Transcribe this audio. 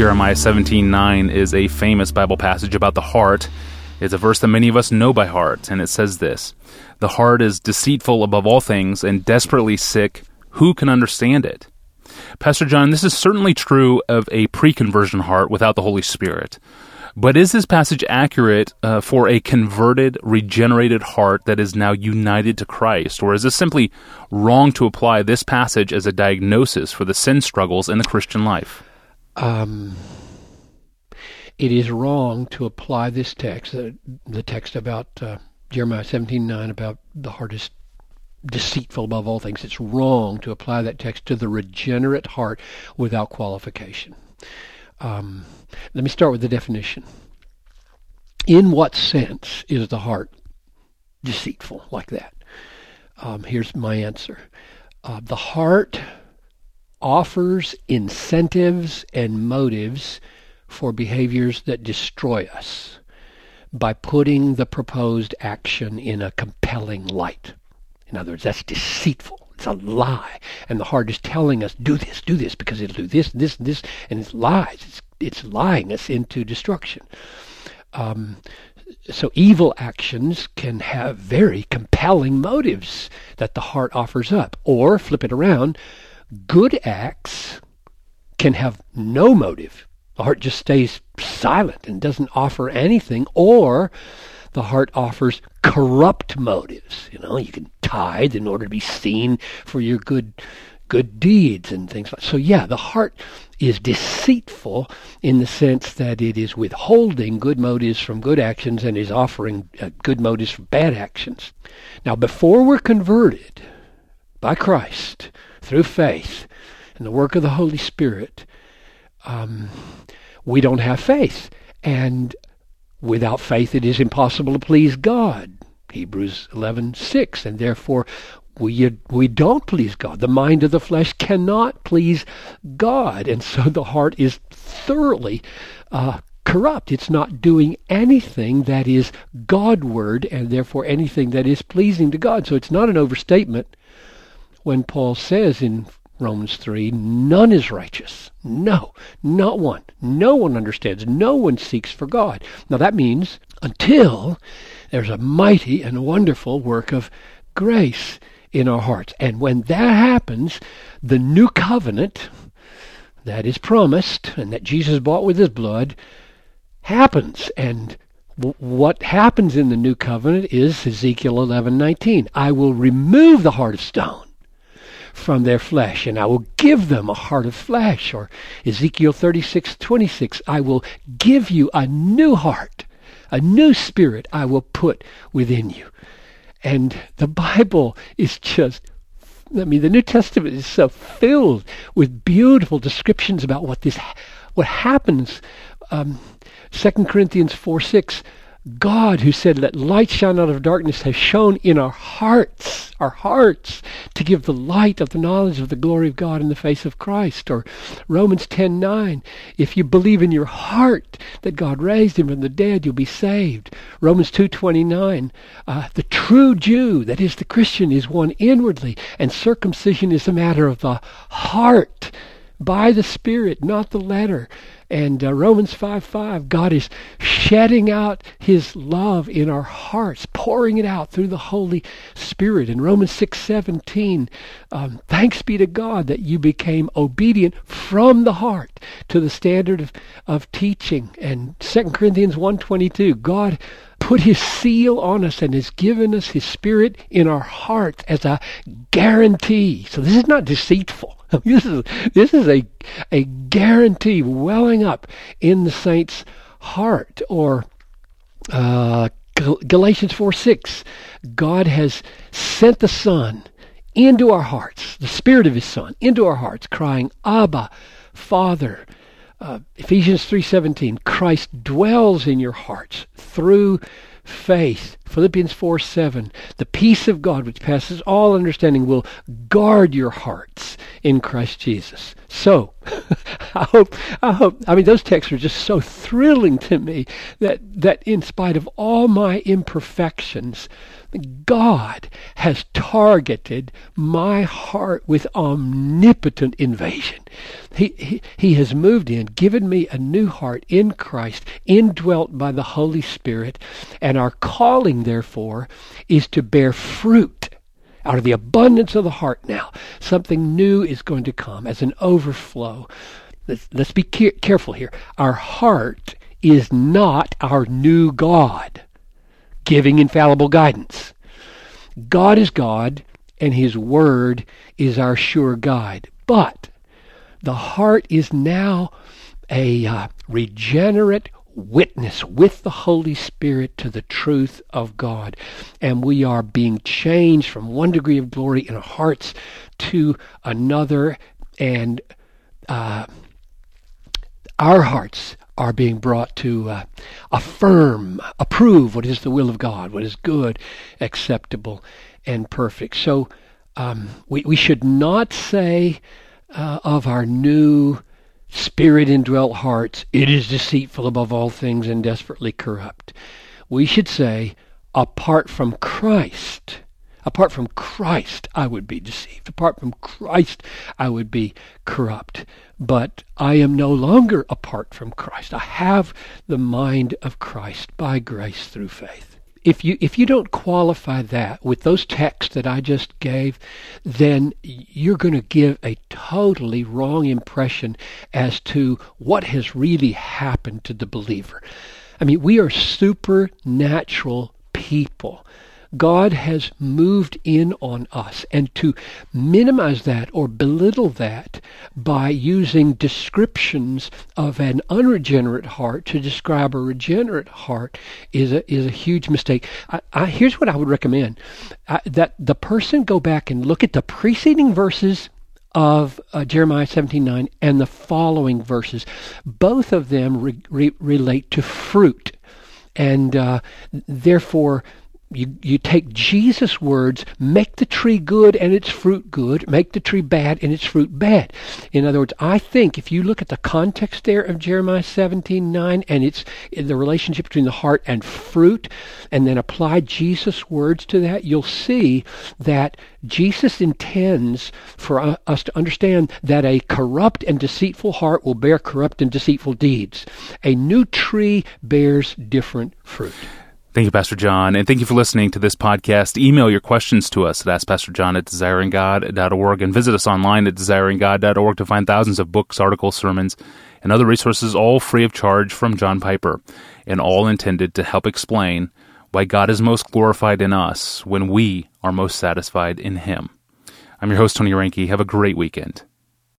Jeremiah 17:9 is a famous Bible passage about the heart. It's a verse that many of us know by heart, and it says this: "The heart is deceitful above all things and desperately sick. Who can understand it?" Pastor John, this is certainly true of a pre-conversion heart without the Holy Spirit. But is this passage accurate uh, for a converted, regenerated heart that is now united to Christ? Or is this simply wrong to apply this passage as a diagnosis for the sin struggles in the Christian life? Um, it is wrong to apply this text, uh, the text about uh, Jeremiah 17:9 about the heart is deceitful above all things. It's wrong to apply that text to the regenerate heart without qualification. Um, let me start with the definition. In what sense is the heart deceitful like that? Um, here's my answer. Uh, the heart offers incentives and motives for behaviors that destroy us by putting the proposed action in a compelling light. In other words, that's deceitful. It's a lie. And the heart is telling us, do this, do this, because it'll do this, this, and this, and it's lies. It's, it's lying us into destruction. Um, so evil actions can have very compelling motives that the heart offers up. Or, flip it around, good acts can have no motive. The heart just stays silent and doesn't offer anything. Or, the heart offers corrupt motives. You know, you can tithe in order to be seen for your good good deeds and things like so yeah the heart is deceitful in the sense that it is withholding good motives from good actions and is offering uh, good motives from bad actions now before we're converted by christ through faith and the work of the holy spirit um, we don't have faith and Without faith it is impossible to please God. Hebrews 11:6 and therefore we we don't please God. The mind of the flesh cannot please God, and so the heart is thoroughly uh, corrupt. It's not doing anything that is Godward, and therefore anything that is pleasing to God. So it's not an overstatement when Paul says in Romans 3 none is righteous. No, not one. No one understands. No one seeks for God. Now that means until there's a mighty and wonderful work of grace in our hearts. And when that happens, the new covenant that is promised and that Jesus bought with his blood happens. And what happens in the new covenant is Ezekiel 11:19. I will remove the heart of stone from their flesh, and I will give them a heart of flesh. Or Ezekiel 36, 26, I will give you a new heart, a new spirit I will put within you. And the Bible is just I mean, the New Testament is so filled with beautiful descriptions about what this, what happens. Um, 2 Corinthians 4 6 God, who said, Let light shine out of darkness, has shone in our hearts, our hearts, to give the light of the knowledge of the glory of God in the face of Christ. Or Romans 10 9, if you believe in your heart that God raised him from the dead, you'll be saved. Romans 2 29, uh, the true Jew, that is the Christian, is one inwardly, and circumcision is a matter of the heart by the Spirit, not the letter. And uh, Romans 5 5, God is shedding out His love in our hearts, pouring it out through the Holy Spirit. In Romans 6 17, um, thanks be to God that you became obedient from the heart to the standard of, of teaching. And 2 Corinthians 1 22, God put his seal on us and has given us his spirit in our hearts as a guarantee. So this is not deceitful. this is this is a a guarantee welling up in the saint's heart. Or uh, Galatians four six, God has sent the Son into our hearts, the Spirit of His Son into our hearts, crying, "Abba, Father." Uh, Ephesians 3:17 Christ dwells in your hearts through faith Philippians 4 7. The peace of God, which passes all understanding, will guard your hearts in Christ Jesus. So, I hope, I hope, I mean, those texts are just so thrilling to me that, that in spite of all my imperfections, God has targeted my heart with omnipotent invasion. He, he, he has moved in, given me a new heart in Christ, indwelt by the Holy Spirit, and our calling, therefore, is to bear fruit. Out of the abundance of the heart now, something new is going to come as an overflow. Let's, let's be ke- careful here. Our heart is not our new God giving infallible guidance. God is God, and His Word is our sure guide. But the heart is now a uh, regenerate witness with the Holy Spirit to the truth of God. And we are being changed from one degree of glory in our hearts to another. And uh, our hearts are being brought to uh, affirm, approve what is the will of God, what is good, acceptable, and perfect. So um, we, we should not say uh, of our new spirit indwelt hearts, it is deceitful above all things and desperately corrupt. We should say, apart from Christ, apart from Christ, I would be deceived. Apart from Christ, I would be corrupt. But I am no longer apart from Christ. I have the mind of Christ by grace through faith if you if you don't qualify that with those texts that I just gave, then you're going to give a totally wrong impression as to what has really happened to the believer. I mean, we are supernatural people. God has moved in on us. And to minimize that or belittle that by using descriptions of an unregenerate heart to describe a regenerate heart is a, is a huge mistake. I, I, here's what I would recommend I, that the person go back and look at the preceding verses of uh, Jeremiah 17:9 and the following verses. Both of them re- re- relate to fruit. And uh, therefore, you, you take Jesus' words, make the tree good and its fruit good, make the tree bad and its fruit bad. In other words, I think if you look at the context there of Jeremiah 17, 9, and it's the relationship between the heart and fruit, and then apply Jesus' words to that, you'll see that Jesus intends for us to understand that a corrupt and deceitful heart will bear corrupt and deceitful deeds. A new tree bears different fruit. Thank you, Pastor John, and thank you for listening to this podcast. Email your questions to us at AskPastorJohn at desiringgod.org and visit us online at desiringgod.org to find thousands of books, articles, sermons, and other resources, all free of charge from John Piper, and all intended to help explain why God is most glorified in us when we are most satisfied in Him. I'm your host, Tony Reinke. Have a great weekend.